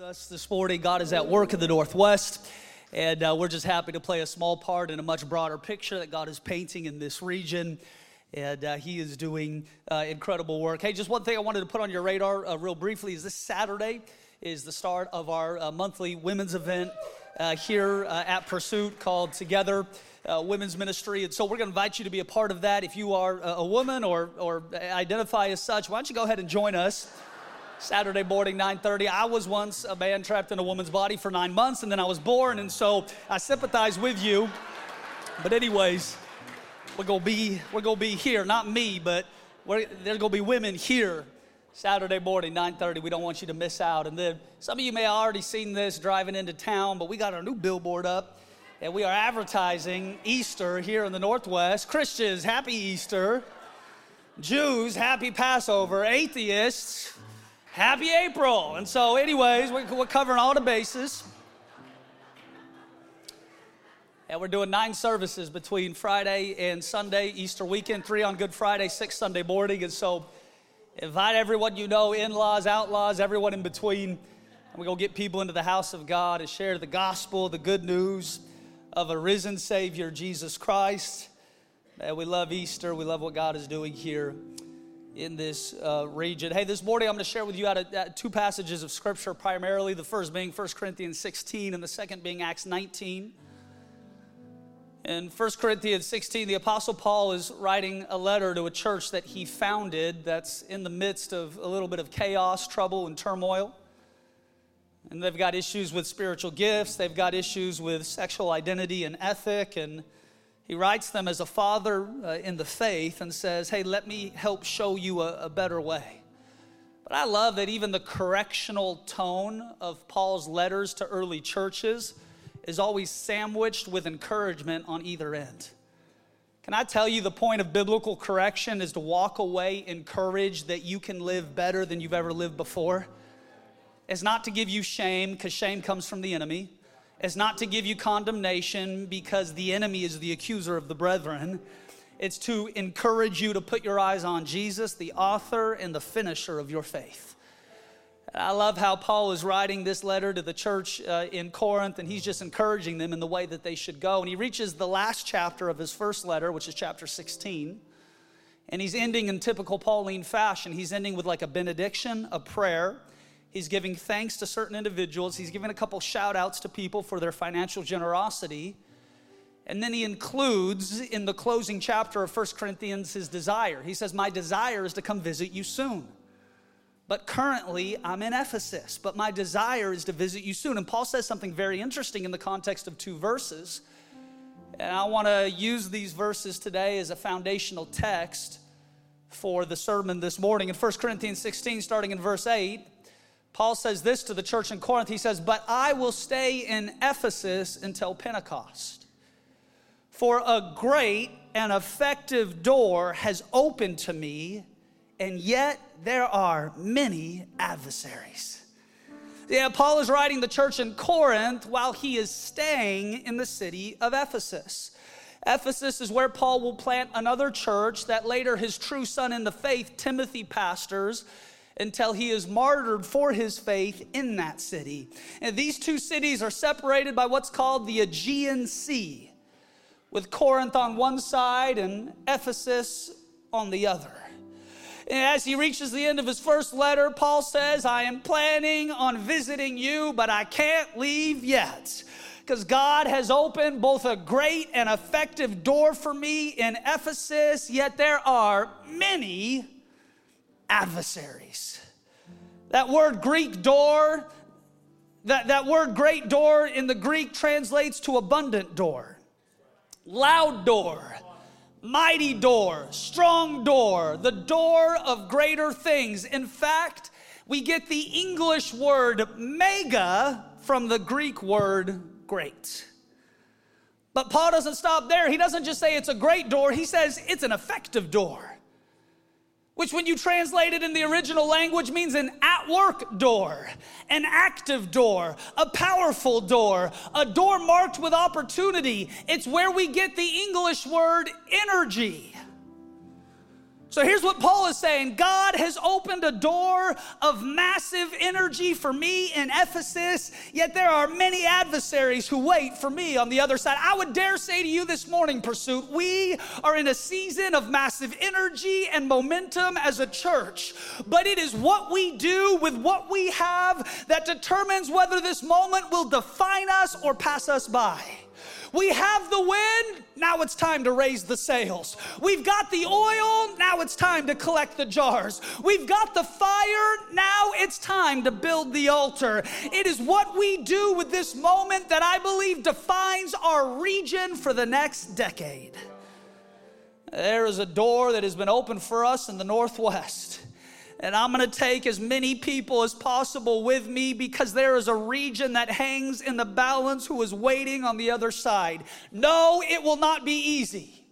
us this morning. God is at work in the Northwest, and uh, we're just happy to play a small part in a much broader picture that God is painting in this region. And uh, He is doing uh, incredible work. Hey, just one thing I wanted to put on your radar, uh, real briefly, is this Saturday is the start of our uh, monthly women's event uh, here at Pursuit called Together. women's ministry, and so we're going to invite you to be a part of that. If you are a woman or, or identify as such, why don't you go ahead and join us? Saturday morning, 9:30. I was once a man trapped in a woman's body for nine months, and then I was born, and so I sympathize with you. But anyways, we're gonna be we're gonna be here, not me, but there's gonna be women here Saturday morning, 9:30. We don't want you to miss out. And then some of you may have already seen this driving into town, but we got our new billboard up, and we are advertising Easter here in the Northwest. Christians, happy Easter. Jews, happy Passover. Atheists, Happy April. And so, anyways, we're covering all the bases. And we're doing nine services between Friday and Sunday, Easter weekend, three on Good Friday, six Sunday morning. And so, invite everyone you know, in laws, outlaws, everyone in between. And we're going to get people into the house of God and share the gospel, the good news of a risen Savior, Jesus Christ. And we love Easter. We love what God is doing here in this uh, region. Hey, this morning I'm going to share with you out of uh, two passages of scripture primarily. The first being 1 Corinthians 16, and the second being Acts 19. In 1 Corinthians 16, the Apostle Paul is writing a letter to a church that he founded that's in the midst of a little bit of chaos, trouble, and turmoil. And they've got issues with spiritual gifts, they've got issues with sexual identity and ethic, and he writes them as a father uh, in the faith and says, Hey, let me help show you a, a better way. But I love that even the correctional tone of Paul's letters to early churches is always sandwiched with encouragement on either end. Can I tell you the point of biblical correction is to walk away encouraged that you can live better than you've ever lived before? It's not to give you shame, because shame comes from the enemy is not to give you condemnation because the enemy is the accuser of the brethren. It's to encourage you to put your eyes on Jesus, the author and the finisher of your faith. I love how Paul is writing this letter to the church uh, in Corinth, and he's just encouraging them in the way that they should go. And he reaches the last chapter of his first letter, which is chapter 16. And he's ending in typical Pauline fashion. He's ending with like a benediction, a prayer, He's giving thanks to certain individuals. He's giving a couple shout outs to people for their financial generosity. And then he includes in the closing chapter of 1 Corinthians his desire. He says, My desire is to come visit you soon. But currently, I'm in Ephesus, but my desire is to visit you soon. And Paul says something very interesting in the context of two verses. And I want to use these verses today as a foundational text for the sermon this morning. In 1 Corinthians 16, starting in verse 8, Paul says this to the church in Corinth. He says, But I will stay in Ephesus until Pentecost. For a great and effective door has opened to me, and yet there are many adversaries. Yeah, Paul is writing the church in Corinth while he is staying in the city of Ephesus. Ephesus is where Paul will plant another church that later his true son in the faith, Timothy, pastors until he is martyred for his faith in that city. And these two cities are separated by what's called the Aegean Sea, with Corinth on one side and Ephesus on the other. And as he reaches the end of his first letter, Paul says, I am planning on visiting you, but I can't leave yet because God has opened both a great and effective door for me in Ephesus, yet there are many adversaries. That word Greek door, that, that word great door in the Greek translates to abundant door, loud door, mighty door, strong door, the door of greater things. In fact, we get the English word mega from the Greek word great. But Paul doesn't stop there. He doesn't just say it's a great door, he says it's an effective door which, when you translate it in the original language, means an at work door, an active door, a powerful door, a door marked with opportunity. It's where we get the English word energy. So here's what Paul is saying God has opened a door of massive energy for me in Ephesus, yet there are many adversaries who wait for me on the other side. I would dare say to you this morning, Pursuit, we are in a season of massive energy and momentum as a church, but it is what we do with what we have that determines whether this moment will define us or pass us by. We have the wind, now it's time to raise the sails. We've got the oil, now it's time to collect the jars. We've got the fire, now it's time to build the altar. It is what we do with this moment that I believe defines our region for the next decade. There is a door that has been opened for us in the Northwest. And I'm gonna take as many people as possible with me because there is a region that hangs in the balance who is waiting on the other side. No, it will not be easy.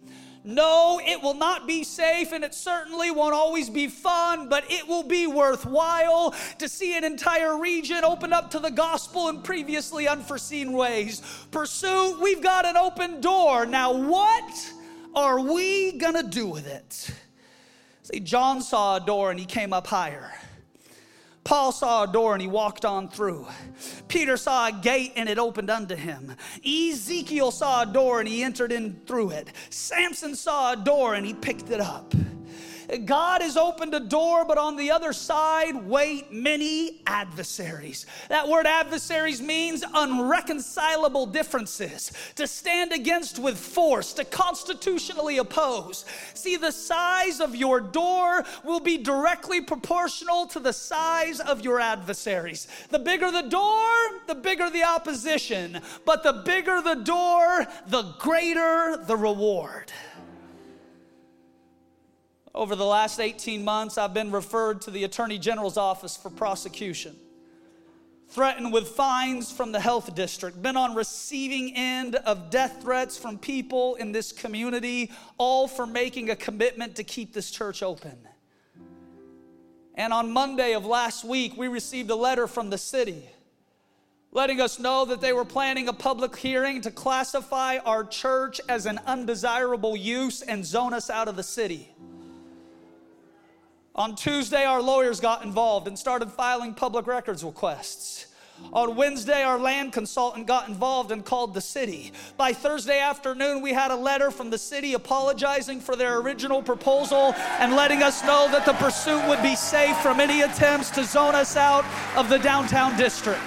No, it will not be safe, and it certainly won't always be fun, but it will be worthwhile to see an entire region open up to the gospel in previously unforeseen ways. Pursue, we've got an open door. Now, what are we gonna do with it? See, John saw a door and he came up higher. Paul saw a door and he walked on through. Peter saw a gate and it opened unto him. Ezekiel saw a door and he entered in through it. Samson saw a door and he picked it up. God has opened a door, but on the other side wait many adversaries. That word adversaries means unreconcilable differences, to stand against with force, to constitutionally oppose. See, the size of your door will be directly proportional to the size of your adversaries. The bigger the door, the bigger the opposition, but the bigger the door, the greater the reward. Over the last 18 months, I've been referred to the Attorney General's office for prosecution, threatened with fines from the health district, been on receiving end of death threats from people in this community, all for making a commitment to keep this church open. And on Monday of last week, we received a letter from the city letting us know that they were planning a public hearing to classify our church as an undesirable use and zone us out of the city. On Tuesday, our lawyers got involved and started filing public records requests. On Wednesday, our land consultant got involved and called the city. By Thursday afternoon, we had a letter from the city apologizing for their original proposal and letting us know that the pursuit would be safe from any attempts to zone us out of the downtown district.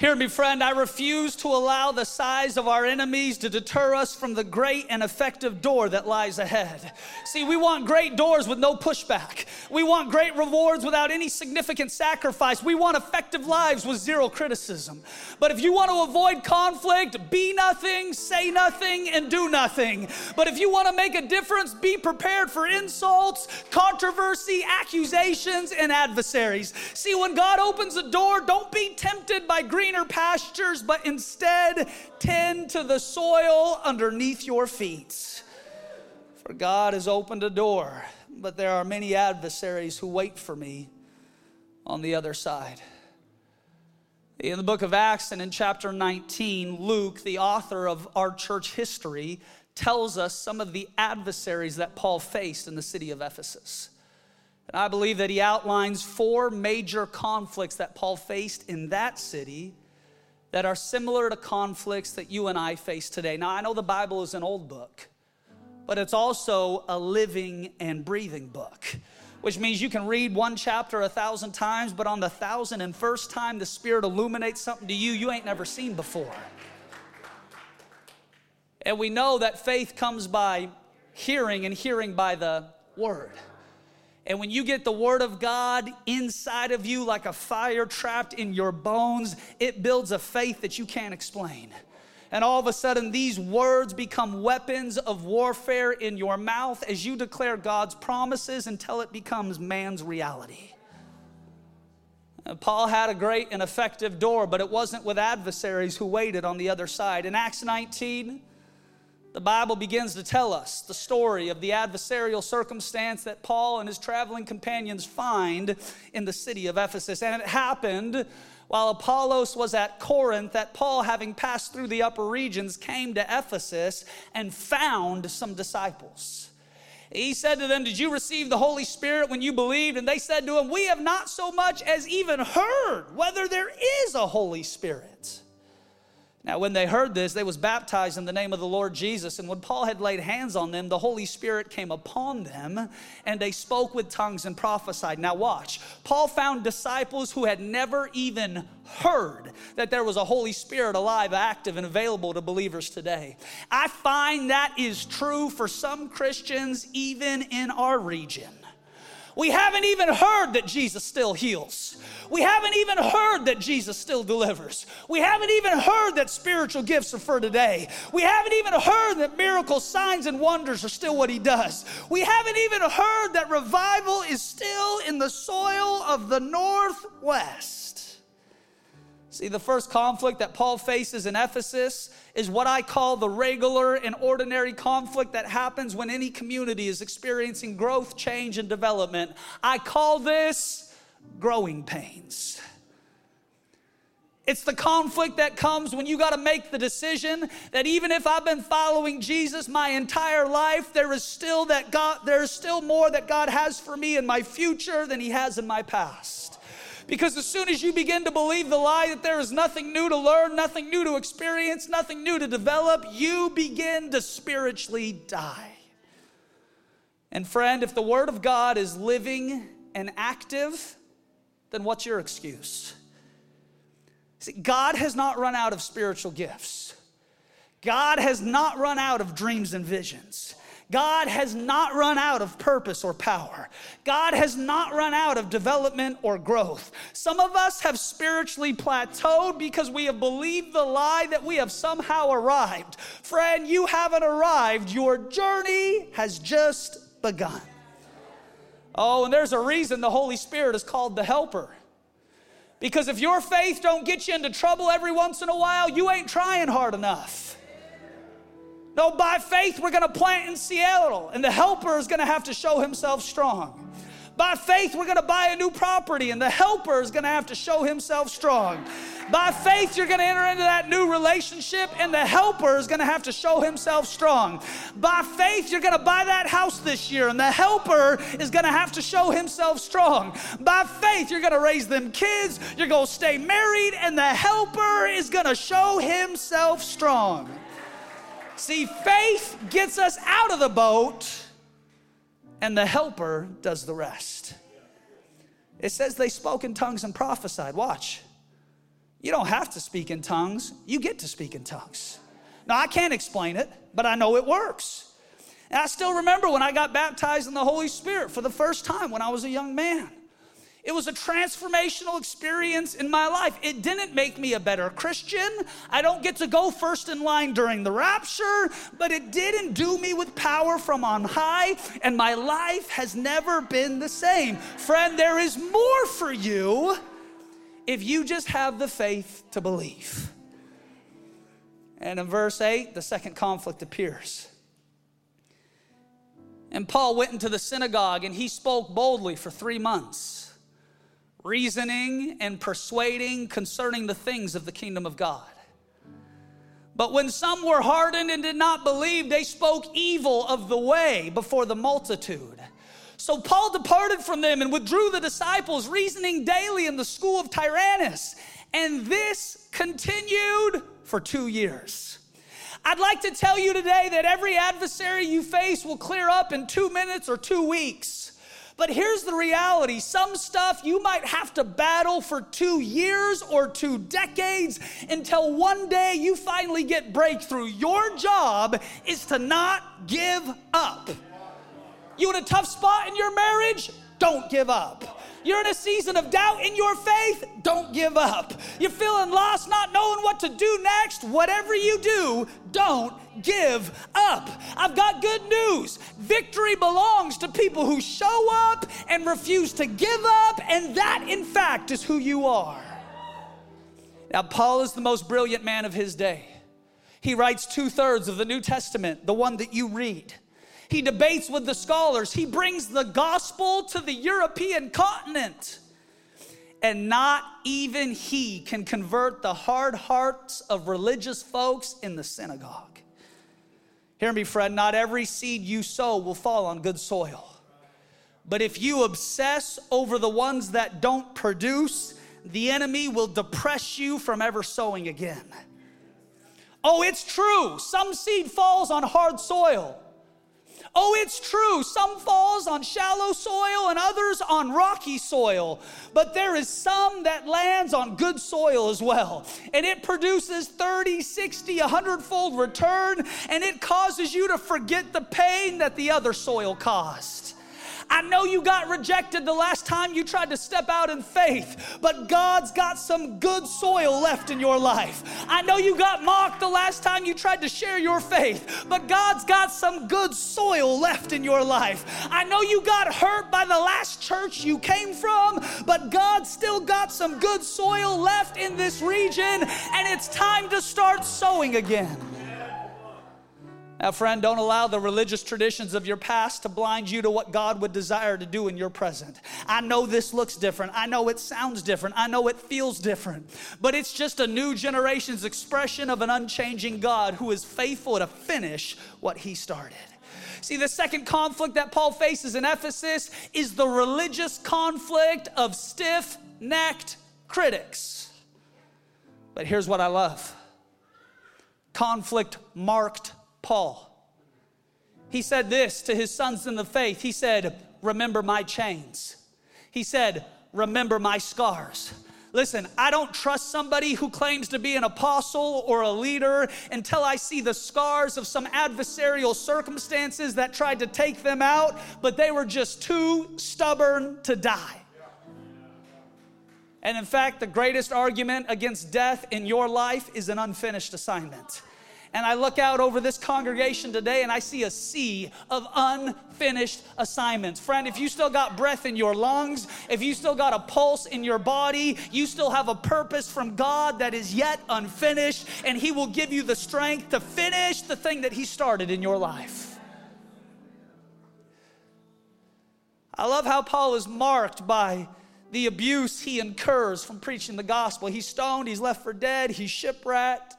Hear me, friend, I refuse to allow the size of our enemies to deter us from the great and effective door that lies ahead. See, we want great doors with no pushback. We want great rewards without any significant sacrifice. We want effective lives with zero criticism. But if you want to avoid conflict, be nothing, say nothing, and do nothing. But if you want to make a difference, be prepared for insults, controversy, accusations, and adversaries. See, when God opens a door, don't be tempted by green greener pastures, but instead tend to the soil underneath your feet. For God has opened a door, but there are many adversaries who wait for me on the other side. In the book of Acts and in chapter 19, Luke, the author of our church history, tells us some of the adversaries that Paul faced in the city of Ephesus. And I believe that he outlines four major conflicts that Paul faced in that city that are similar to conflicts that you and I face today. Now, I know the Bible is an old book, but it's also a living and breathing book, which means you can read one chapter a thousand times, but on the thousand and first time the Spirit illuminates something to you you ain't never seen before. And we know that faith comes by hearing and hearing by the word. And when you get the Word of God inside of you like a fire trapped in your bones, it builds a faith that you can't explain. And all of a sudden, these words become weapons of warfare in your mouth as you declare God's promises until it becomes man's reality. Uh, Paul had a great and effective door, but it wasn't with adversaries who waited on the other side. In Acts 19, the Bible begins to tell us the story of the adversarial circumstance that Paul and his traveling companions find in the city of Ephesus. And it happened while Apollos was at Corinth that Paul, having passed through the upper regions, came to Ephesus and found some disciples. He said to them, Did you receive the Holy Spirit when you believed? And they said to him, We have not so much as even heard whether there is a Holy Spirit. Now, when they heard this, they was baptized in the name of the Lord Jesus. And when Paul had laid hands on them, the Holy Spirit came upon them, and they spoke with tongues and prophesied. Now, watch. Paul found disciples who had never even heard that there was a Holy Spirit alive, active, and available to believers today. I find that is true for some Christians, even in our region. We haven't even heard that Jesus still heals. We haven't even heard that Jesus still delivers. We haven't even heard that spiritual gifts are for today. We haven't even heard that miracles, signs, and wonders are still what He does. We haven't even heard that revival is still in the soil of the Northwest. See, the first conflict that Paul faces in Ephesus is what I call the regular and ordinary conflict that happens when any community is experiencing growth, change, and development. I call this growing pains. It's the conflict that comes when you got to make the decision that even if I've been following Jesus my entire life, there is still that God, there is still more that God has for me in my future than He has in my past. Because as soon as you begin to believe the lie that there is nothing new to learn, nothing new to experience, nothing new to develop, you begin to spiritually die. And friend, if the Word of God is living and active, then what's your excuse? See, God has not run out of spiritual gifts. God has not run out of dreams and visions. God has not run out of purpose or power. God has not run out of development or growth. Some of us have spiritually plateaued because we have believed the lie that we have somehow arrived. Friend, you haven't arrived. Your journey has just begun. Oh, and there's a reason the Holy Spirit is called the helper. Because if your faith don't get you into trouble every once in a while, you ain't trying hard enough. No, by faith, we're going to plant in Seattle, and the helper is going to have to show himself strong. By faith, we're going to buy a new property, and the helper is going to have to show himself strong. By faith, you're going to enter into that new relationship, and the helper is going to have to show himself strong. By faith, you're going to buy that house this year, and the helper is going to have to show himself strong. By faith, you're going to raise them kids, you're going to stay married, and the helper is going to show himself strong. See, faith gets us out of the boat, and the helper does the rest. It says they spoke in tongues and prophesied. Watch. You don't have to speak in tongues, you get to speak in tongues. Now, I can't explain it, but I know it works. And I still remember when I got baptized in the Holy Spirit for the first time when I was a young man. It was a transformational experience in my life. It didn't make me a better Christian. I don't get to go first in line during the rapture, but it did endue me with power from on high, and my life has never been the same. Friend, there is more for you if you just have the faith to believe. And in verse 8, the second conflict appears. And Paul went into the synagogue and he spoke boldly for three months reasoning and persuading concerning the things of the kingdom of God. But when some were hardened and did not believe, they spoke evil of the way before the multitude. So Paul departed from them and withdrew the disciples, reasoning daily in the school of Tyrannus. And this continued for two years. I'd like to tell you today that every adversary you face will clear up in two minutes or two weeks. But here's the reality some stuff you might have to battle for two years or two decades until one day you finally get breakthrough. Your job is to not give up. You in a tough spot in your marriage? Don't give up. You're in a season of doubt in your faith? Don't give up. You're feeling lost, not knowing what to do next? Whatever you do, don't give up. I've got good news. Victory belongs to people who show up and refuse to give up, and that, in fact, is who you are. Now, Paul is the most brilliant man of his day. He writes two thirds of the New Testament, the one that you read. He debates with the scholars. He brings the gospel to the European continent. And not even he can convert the hard hearts of religious folks in the synagogue. Hear me, friend, not every seed you sow will fall on good soil. But if you obsess over the ones that don't produce, the enemy will depress you from ever sowing again. Oh, it's true. Some seed falls on hard soil. Oh, it's true. Some falls on shallow soil and others on rocky soil. But there is some that lands on good soil as well. And it produces 30, 60, 100 fold return. And it causes you to forget the pain that the other soil caused. I know you got rejected the last time you tried to step out in faith, but God's got some good soil left in your life. I know you got mocked the last time you tried to share your faith, but God's got some good soil left in your life. I know you got hurt by the last church you came from, but God's still got some good soil left in this region, and it's time to start sowing again. Now, friend, don't allow the religious traditions of your past to blind you to what God would desire to do in your present. I know this looks different. I know it sounds different. I know it feels different. But it's just a new generation's expression of an unchanging God who is faithful to finish what he started. See, the second conflict that Paul faces in Ephesus is the religious conflict of stiff necked critics. But here's what I love conflict marked Paul. He said this to his sons in the faith. He said, Remember my chains. He said, Remember my scars. Listen, I don't trust somebody who claims to be an apostle or a leader until I see the scars of some adversarial circumstances that tried to take them out, but they were just too stubborn to die. And in fact, the greatest argument against death in your life is an unfinished assignment and I look out over this congregation today and I see a sea of unfinished assignments. Friend, if you still got breath in your lungs, if you still got a pulse in your body, you still have a purpose from God that is yet unfinished, and He will give you the strength to finish the thing that He started in your life. I love how Paul is marked by the abuse he incurs from preaching the gospel. He's stoned, he's left for dead, he's shipwrecked.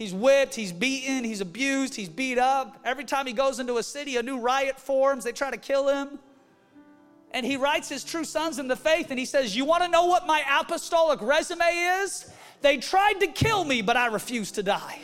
He's whipped, he's beaten, he's abused, he's beat up. Every time he goes into a city, a new riot forms. They try to kill him. And he writes his true sons in the faith and he says, You want to know what my apostolic resume is? They tried to kill me, but I refused to die.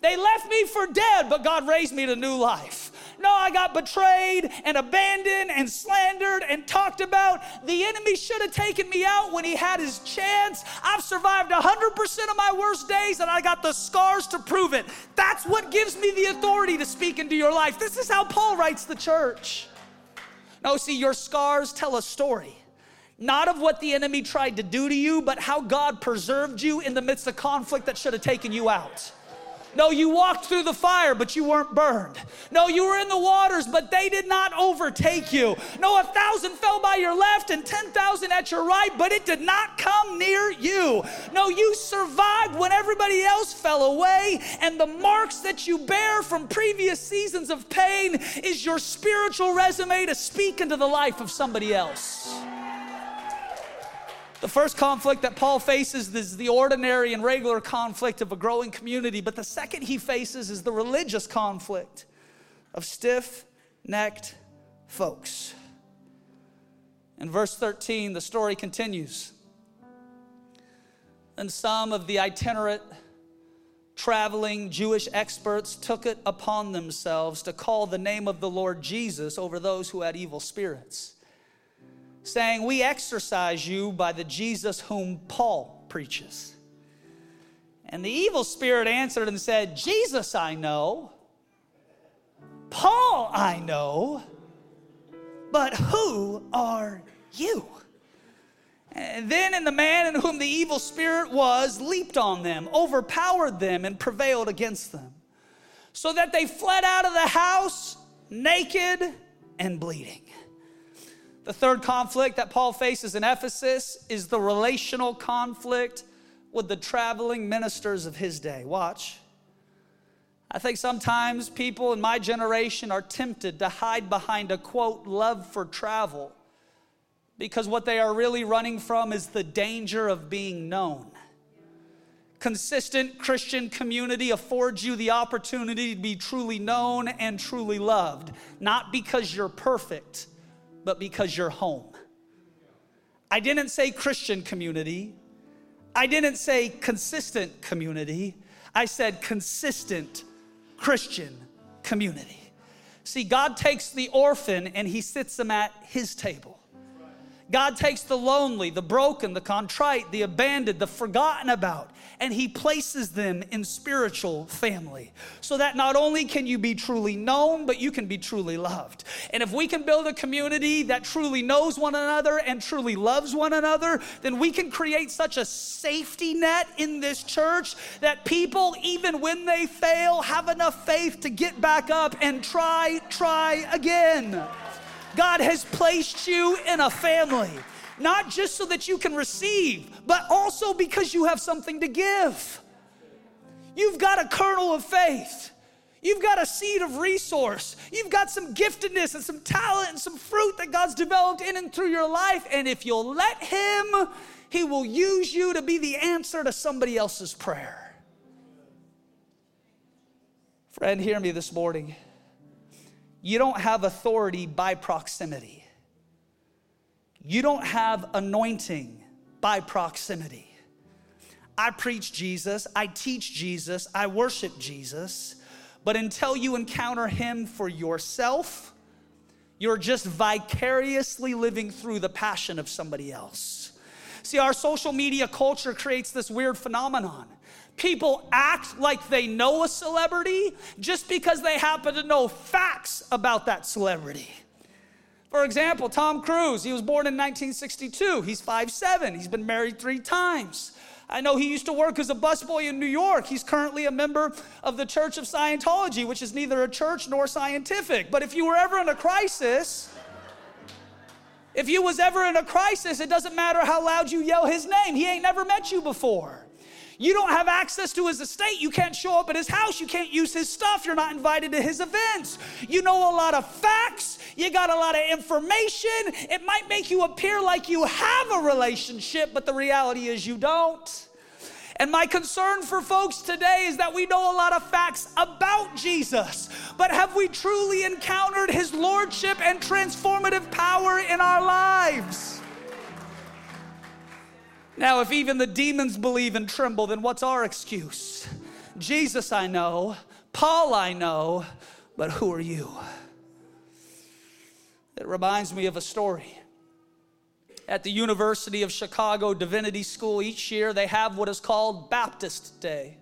They left me for dead, but God raised me to new life. No, I got betrayed and abandoned and slandered and talked about. The enemy should have taken me out when he had his chance. I've survived 100% of my worst days and I got the scars to prove it. That's what gives me the authority to speak into your life. This is how Paul writes the church. No, see, your scars tell a story not of what the enemy tried to do to you, but how God preserved you in the midst of conflict that should have taken you out. No, you walked through the fire, but you weren't burned. No, you were in the waters, but they did not overtake you. No, a thousand fell by your left and 10,000 at your right, but it did not come near you. No, you survived when everybody else fell away, and the marks that you bear from previous seasons of pain is your spiritual resume to speak into the life of somebody else. The first conflict that Paul faces is the ordinary and regular conflict of a growing community, but the second he faces is the religious conflict of stiff necked folks. In verse 13, the story continues. And some of the itinerant traveling Jewish experts took it upon themselves to call the name of the Lord Jesus over those who had evil spirits saying, We exorcise you by the Jesus whom Paul preaches. And the evil spirit answered and said, Jesus I know, Paul I know, but who are you? And then, and the man in whom the evil spirit was leaped on them, overpowered them, and prevailed against them, so that they fled out of the house naked and bleeding. The third conflict that Paul faces in Ephesus is the relational conflict with the traveling ministers of his day. Watch. I think sometimes people in my generation are tempted to hide behind a quote, love for travel, because what they are really running from is the danger of being known. Consistent Christian community affords you the opportunity to be truly known and truly loved, not because you're perfect, but because you're home. I didn't say Christian community. I didn't say consistent community. I said consistent Christian community. See, God takes the orphan and he sits them at his table. God takes the lonely, the broken, the contrite, the abandoned, the forgotten about, and He places them in spiritual family. So that not only can you be truly known, but you can be truly loved. And if we can build a community that truly knows one another and truly loves one another, then we can create such a safety net in this church that people, even when they fail, have enough faith to get back up and try, try again. God has placed you in a family, not just so that you can receive, but also because you have something to give. You've got a kernel of faith. You've got a seed of resource. You've got some giftedness and some talent and some fruit that God's developed in and through your life. And if you'll let Him, He will use you to be the answer to somebody else's prayer. Friend, hear me this morning. You don't have authority by proximity. You don't have anointing by proximity. I preach Jesus, I teach Jesus, I worship Jesus, but until you encounter Him for yourself, you're just vicariously living through the passion of somebody else. See, our social media culture creates this weird phenomenon people act like they know a celebrity just because they happen to know facts about that celebrity. For example, Tom Cruise, he was born in 1962. He's 5'7, he's been married three times. I know he used to work as a busboy in New York. He's currently a member of the Church of Scientology, which is neither a church nor scientific. But if you were ever in a crisis, if you was ever in a crisis, it doesn't matter how loud you yell his name. He ain't never met you before. You don't have access to his estate. You can't show up at his house. You can't use his stuff. You're not invited to his events. You know a lot of facts. You got a lot of information. It might make you appear like you have a relationship, but the reality is you don't. And my concern for folks today is that we know a lot of facts about Jesus, but have we truly encountered his lordship and transformative power in our lives? Now, if even the demons believe and tremble, then what's our excuse? Jesus, I know. Paul, I know. But who are you? It reminds me of a story. At the University of Chicago Divinity School, each year they have what is called Baptist Day.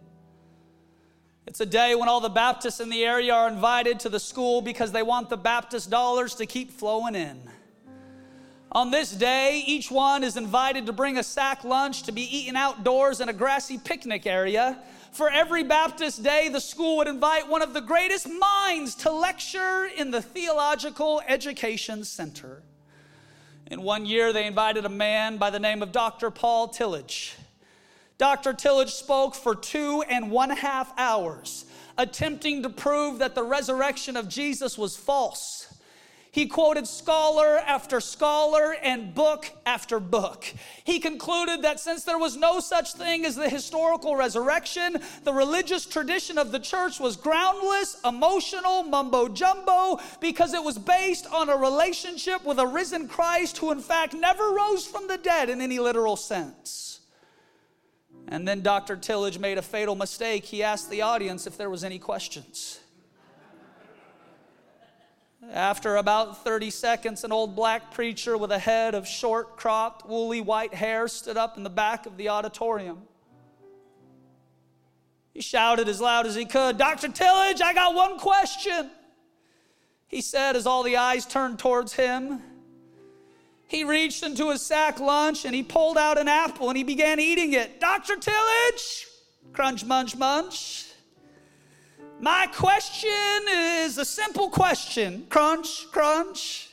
It's a day when all the Baptists in the area are invited to the school because they want the Baptist dollars to keep flowing in. On this day, each one is invited to bring a sack lunch to be eaten outdoors in a grassy picnic area. For every Baptist day, the school would invite one of the greatest minds to lecture in the Theological Education Center. In one year, they invited a man by the name of Dr. Paul Tillich. Dr. Tillich spoke for two and one half hours, attempting to prove that the resurrection of Jesus was false he quoted scholar after scholar and book after book. He concluded that since there was no such thing as the historical resurrection, the religious tradition of the church was groundless, emotional, mumbo jumbo, because it was based on a relationship with a risen Christ who, in fact, never rose from the dead in any literal sense. And then Dr. Tillich made a fatal mistake. He asked the audience if there was any questions. After about 30 seconds, an old black preacher with a head of short, cropped, woolly white hair stood up in the back of the auditorium. He shouted as loud as he could, Dr. Tillich, I got one question. He said as all the eyes turned towards him. He reached into his sack lunch and he pulled out an apple and he began eating it. Dr. Tillich, crunch, munch, munch. My question is a simple question crunch, crunch.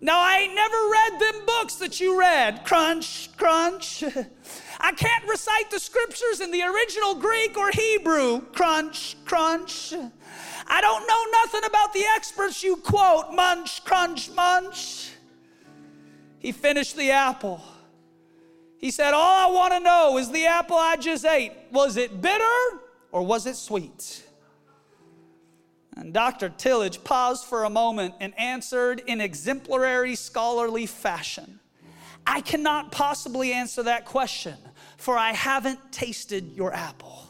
Now, I ain't never read them books that you read. Crunch, crunch. I can't recite the scriptures in the original Greek or Hebrew. Crunch, crunch. I don't know nothing about the experts you quote. Munch, crunch, munch. He finished the apple. He said, All I want to know is the apple I just ate, was it bitter or was it sweet? And Dr. Tillich paused for a moment and answered in exemplary scholarly fashion I cannot possibly answer that question, for I haven't tasted your apple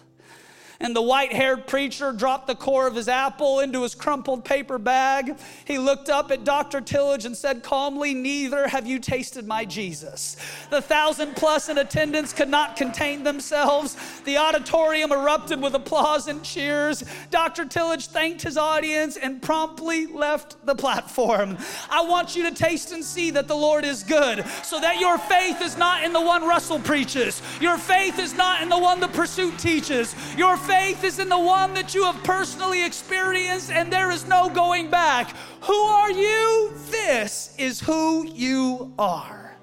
and the white haired preacher dropped the core of his apple into his crumpled paper bag. He looked up at Dr. Tillich and said calmly, Neither have you tasted my Jesus. The thousand plus in attendance could not contain themselves. The auditorium erupted with applause and cheers. Dr. Tillich thanked his audience and promptly left the platform. I want you to taste and see that the Lord is good, so that your faith is not in the one Russell preaches, your faith is not in the one the pursuit teaches, your faith is in the one that you have personally experienced, and there is no going back. Who are you? This is who you are.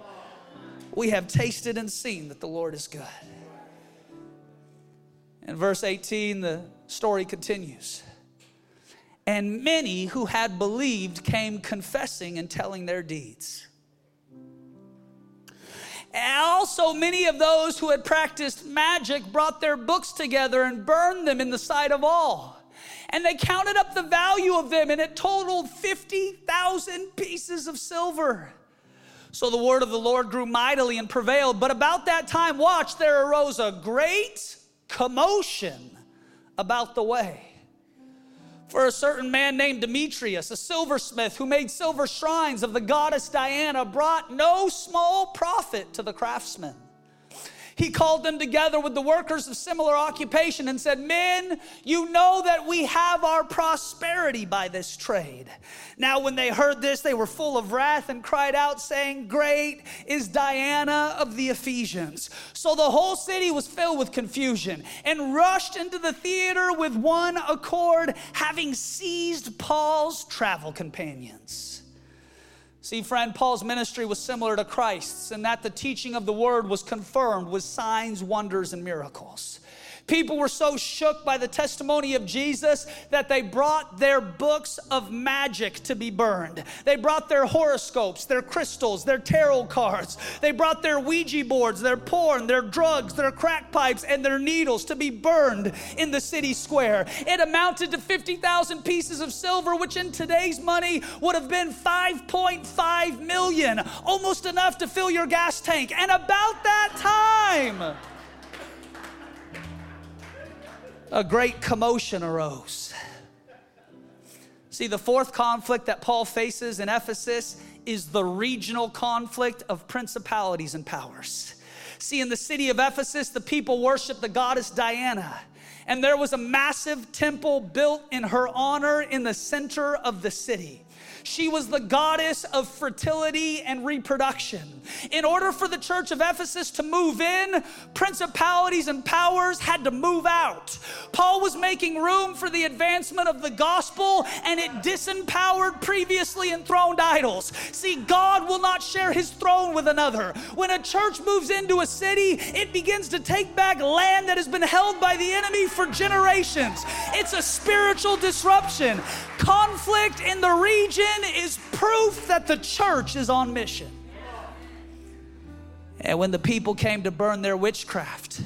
We have tasted and seen that the Lord is good. In verse 18, the story continues. And many who had believed came confessing and telling their deeds. Also, many of those who had practiced magic brought their books together and burned them in the sight of all. And they counted up the value of them, and it totaled 50,000 pieces of silver. So the word of the Lord grew mightily and prevailed. But about that time, watch, there arose a great commotion about the way for a certain man named Demetrius, a silversmith who made silver shrines of the goddess Diana, brought no small profit to the craftsmen he called them together with the workers of similar occupation and said, Men, you know that we have our prosperity by this trade. Now, when they heard this, they were full of wrath and cried out, saying, Great is Diana of the Ephesians. So the whole city was filled with confusion and rushed into the theater with one accord, having seized Paul's travel companions. See, friend, Paul's ministry was similar to Christ's in that the teaching of the word was confirmed with signs, wonders, and miracles. People were so shook by the testimony of Jesus that they brought their books of magic to be burned. They brought their horoscopes, their crystals, their tarot cards. They brought their Ouija boards, their porn, their drugs, their crack pipes, and their needles to be burned in the city square. It amounted to 50,000 pieces of silver, which in today's money would have been 5.5 million, almost enough to fill your gas tank. And about that time, a great commotion arose. See, the fourth conflict that Paul faces in Ephesus is the regional conflict of principalities and powers. See, in the city of Ephesus, the people worshiped the goddess Diana, and there was a massive temple built in her honor in the center of the city. She was the goddess of fertility and reproduction. In order for the church of Ephesus to move in, principalities and powers had to move out. Paul was making room for the advancement of the gospel and it disempowered previously enthroned idols. See, God will not share his throne with another. When a church moves into a city, it begins to take back land that has been held by the enemy for generations. It's a spiritual disruption. Conflict in the region is proof that the church is on mission. And when the people came to burn their witchcraft,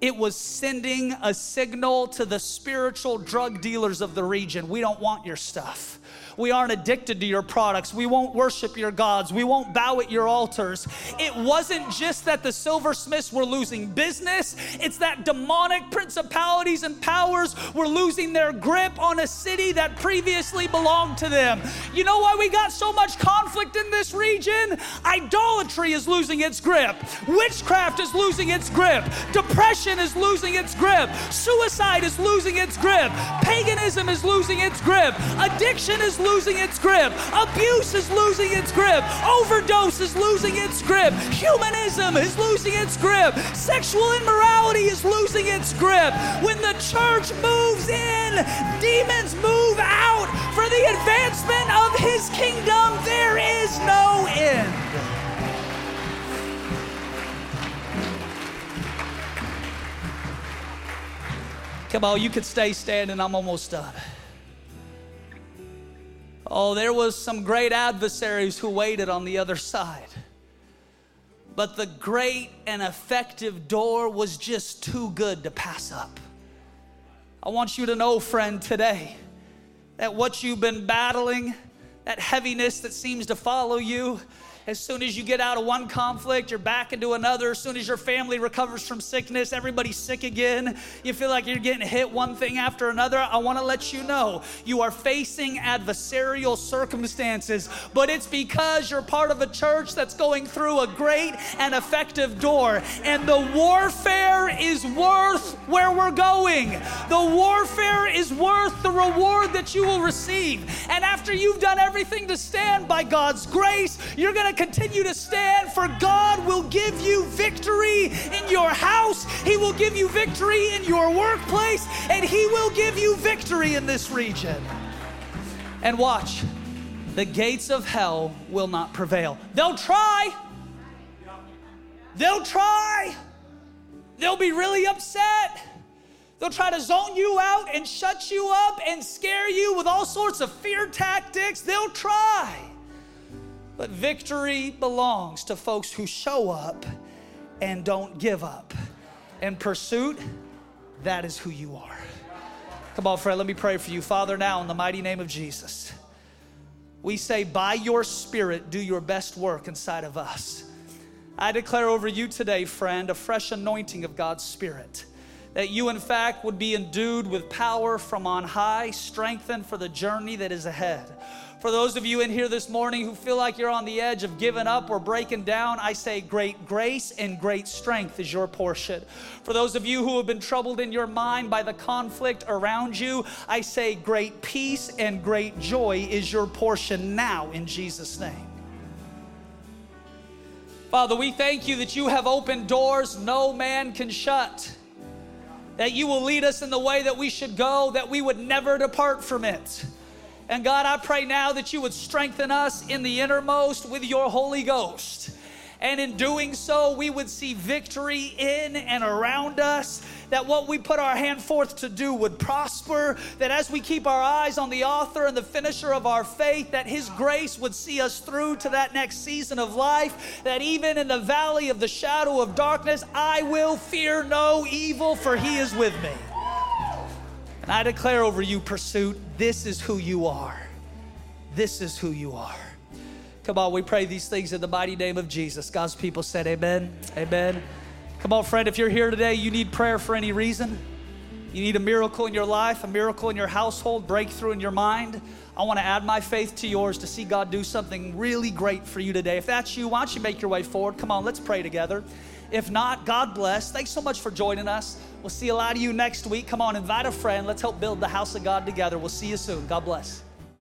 it was sending a signal to the spiritual drug dealers of the region we don't want your stuff. We aren't addicted to your products. We won't worship your gods. We won't bow at your altars. It wasn't just that the silversmiths were losing business, it's that demonic principalities and powers were losing their grip on a city that previously belonged to them. You know why we got so much conflict in this region? Idolatry is losing its grip, witchcraft is losing its grip, depression is losing its grip, suicide is losing its grip, paganism is losing its grip, addiction is losing its grip. Abuse is losing its grip. Overdose is losing its grip. Humanism is losing its grip. Sexual immorality is losing its grip. When the church moves in, demons move out for the advancement of his kingdom. There is no end. Come on, you could stay standing. I'm almost done. Oh, there was some great adversaries who waited on the other side. But the great and effective door was just too good to pass up. I want you to know, friend, today that what you've been battling, that heaviness that seems to follow you, as soon as you get out of one conflict, you're back into another. As soon as your family recovers from sickness, everybody's sick again. You feel like you're getting hit one thing after another. I want to let you know you are facing adversarial circumstances, but it's because you're part of a church that's going through a great and effective door. And the warfare is worth where we're going. The warfare is worth the reward that you will receive. And after you've done everything to stand by God's grace, you're going to continue to stand, for God will give you victory in your house, He will give you victory in your workplace, and He will give you victory in this region. And watch, the gates of hell will not prevail. They'll try. They'll try. They'll be really upset. They'll try to zone you out and shut you up and scare you with all sorts of fear tactics. They'll try. But victory belongs to folks who show up and don't give up. And pursuit, that is who you are. Come on, friend, let me pray for you. Father, now in the mighty name of Jesus, we say, by your Spirit, do your best work inside of us. I declare over you today, friend, a fresh anointing of God's Spirit. That you, in fact, would be endued with power from on high, strengthened for the journey that is ahead. For those of you in here this morning who feel like you're on the edge of giving up or breaking down, I say great grace and great strength is your portion. For those of you who have been troubled in your mind by the conflict around you, I say great peace and great joy is your portion now in Jesus' name. Father, we thank you that you have opened doors no man can shut. That you will lead us in the way that we should go, that we would never depart from it. And God, I pray now that you would strengthen us in the innermost with your Holy Ghost. And in doing so, we would see victory in and around us. That what we put our hand forth to do would prosper. That as we keep our eyes on the author and the finisher of our faith, that His grace would see us through to that next season of life. That even in the valley of the shadow of darkness, I will fear no evil, for He is with me. And I declare over you, pursuit, this is who you are. This is who you are. Come on, we pray these things in the mighty name of Jesus. God's people said, Amen. Amen. Come on, friend, if you're here today, you need prayer for any reason. You need a miracle in your life, a miracle in your household, breakthrough in your mind. I want to add my faith to yours to see God do something really great for you today. If that's you, why don't you make your way forward? Come on, let's pray together. If not, God bless. Thanks so much for joining us. We'll see a lot of you next week. Come on, invite a friend. Let's help build the house of God together. We'll see you soon. God bless.